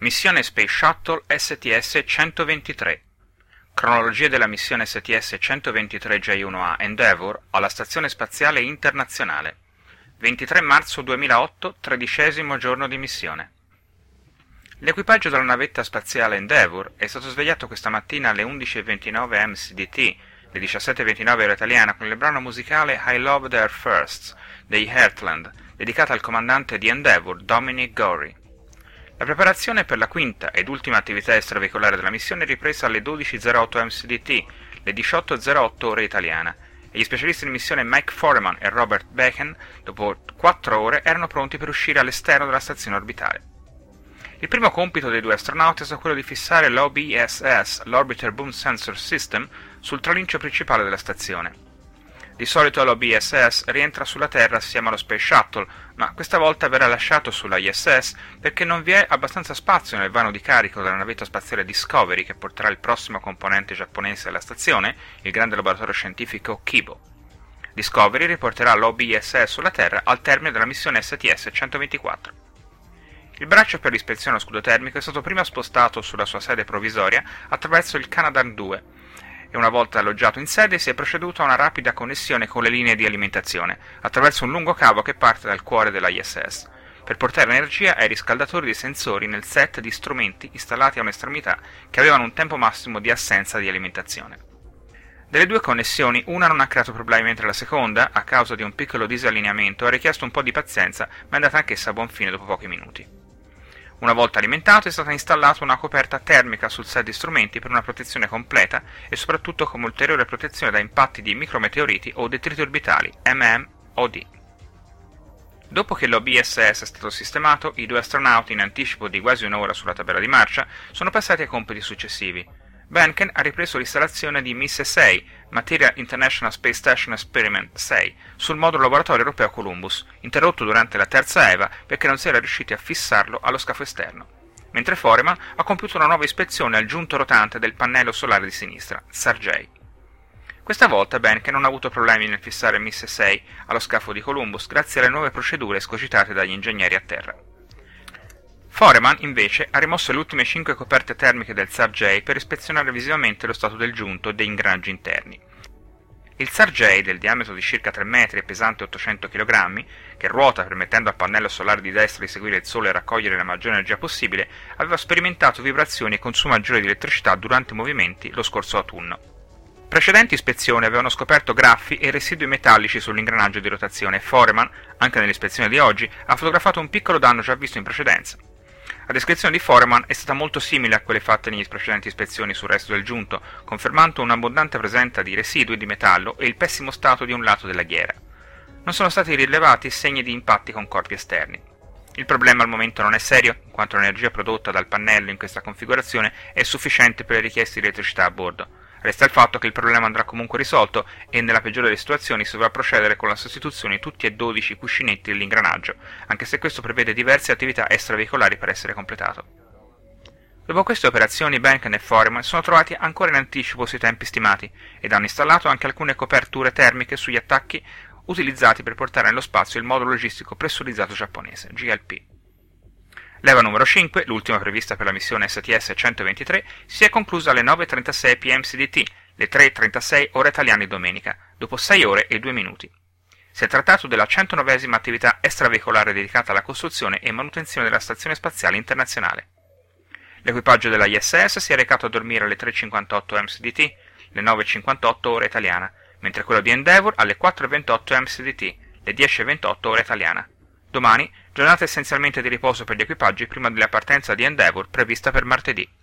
Missione Space Shuttle STS-123 Cronologia della missione STS-123J1A Endeavour alla Stazione Spaziale Internazionale. 23 marzo 2008, tredicesimo giorno di missione. L'equipaggio della navetta spaziale Endeavour è stato svegliato questa mattina alle 11.29 MCDT, le 17.29 ora italiana, con il brano musicale I Love Their Firsts dei Heartland, dedicata al comandante di Endeavour, Dominic Gorey. La preparazione per la quinta ed ultima attività extraveicolare della missione è ripresa alle 12.08 MCDT, le 18.08 ore italiana, e gli specialisti di missione Mike Foreman e Robert Becken, dopo 4 ore, erano pronti per uscire all'esterno della stazione orbitale. Il primo compito dei due astronauti è stato quello di fissare l'OBSS, l'Orbiter Boom Sensor System, sul traliccio principale della stazione. Di solito l'OBSS rientra sulla Terra assieme allo Space Shuttle, ma questa volta verrà lasciato sulla ISS perché non vi è abbastanza spazio nel vano di carico della navetta spaziale Discovery che porterà il prossimo componente giapponese alla stazione, il grande laboratorio scientifico Kibo. Discovery riporterà l'OBSS sulla Terra al termine della missione STS-124. Il braccio per l'ispezione allo scudo termico è stato prima spostato sulla sua sede provvisoria attraverso il Canadarm 2 e una volta alloggiato in sede si è proceduto a una rapida connessione con le linee di alimentazione attraverso un lungo cavo che parte dal cuore della ISS per portare energia ai riscaldatori dei sensori nel set di strumenti installati a un'estremità che avevano un tempo massimo di assenza di alimentazione. Delle due connessioni, una non ha creato problemi mentre la seconda, a causa di un piccolo disallineamento, ha richiesto un po' di pazienza, ma è andata anch'essa a buon fine dopo pochi minuti. Una volta alimentato è stata installata una coperta termica sul set di strumenti per una protezione completa e soprattutto come ulteriore protezione da impatti di micrometeoriti o detriti orbitali MMOD. Dopo che l'OBSS è stato sistemato, i due astronauti, in anticipo di quasi un'ora sulla tabella di marcia, sono passati ai compiti successivi. Benken ha ripreso l'installazione di MISSE 6, Material International Space Station Experiment 6, sul modulo laboratorio europeo Columbus, interrotto durante la terza EVA perché non si era riusciti a fissarlo allo scafo esterno. Mentre Foreman ha compiuto una nuova ispezione al giunto rotante del pannello solare di sinistra, SARJ. Questa volta Benken non ha avuto problemi nel fissare MISSE 6 allo scafo di Columbus grazie alle nuove procedure escogitate dagli ingegneri a terra. Foreman, invece, ha rimosso le ultime cinque coperte termiche del SAR-J per ispezionare visivamente lo stato del giunto e degli ingranaggi interni. Il SAR-J, del diametro di circa 3 metri e pesante 800 kg, che ruota permettendo al pannello solare di destra di seguire il Sole e raccogliere la maggiore energia possibile, aveva sperimentato vibrazioni e consumo maggiore di elettricità durante i movimenti lo scorso autunno. Precedenti ispezioni avevano scoperto graffi e residui metallici sull'ingranaggio di rotazione e Foreman, anche nell'ispezione di oggi, ha fotografato un piccolo danno già visto in precedenza. La descrizione di Foreman è stata molto simile a quelle fatte negli precedenti ispezioni sul resto del giunto, confermando un'abbondante presenza di residui di metallo e il pessimo stato di un lato della ghiera. Non sono stati rilevati segni di impatti con corpi esterni. Il problema al momento non è serio, in quanto l'energia prodotta dal pannello in questa configurazione è sufficiente per le richieste di elettricità a bordo. Resta il fatto che il problema andrà comunque risolto e nella peggiore delle situazioni si dovrà procedere con la sostituzione di tutti e 12 i cuscinetti dell'ingranaggio, anche se questo prevede diverse attività extraveicolari per essere completato. Dopo queste operazioni Benken e Foreman sono trovati ancora in anticipo sui tempi stimati ed hanno installato anche alcune coperture termiche sugli attacchi utilizzati per portare nello spazio il modulo logistico pressurizzato giapponese, GLP. Leva numero 5, l'ultima prevista per la missione STS-123, si è conclusa alle 9.36 pm CDT, le 3.36 ore italiane domenica, dopo 6 ore e 2 minuti. Si è trattato della 109esima attività extraveicolare dedicata alla costruzione e manutenzione della Stazione Spaziale Internazionale. L'equipaggio della ISS si è recato a dormire alle 3.58 MCDT, le 9.58 ore italiana, mentre quello di Endeavour alle 4.28 MCDT, le 10.28 ore italiana. Domani, giornata essenzialmente di riposo per gli equipaggi prima della partenza di Endeavour prevista per martedì.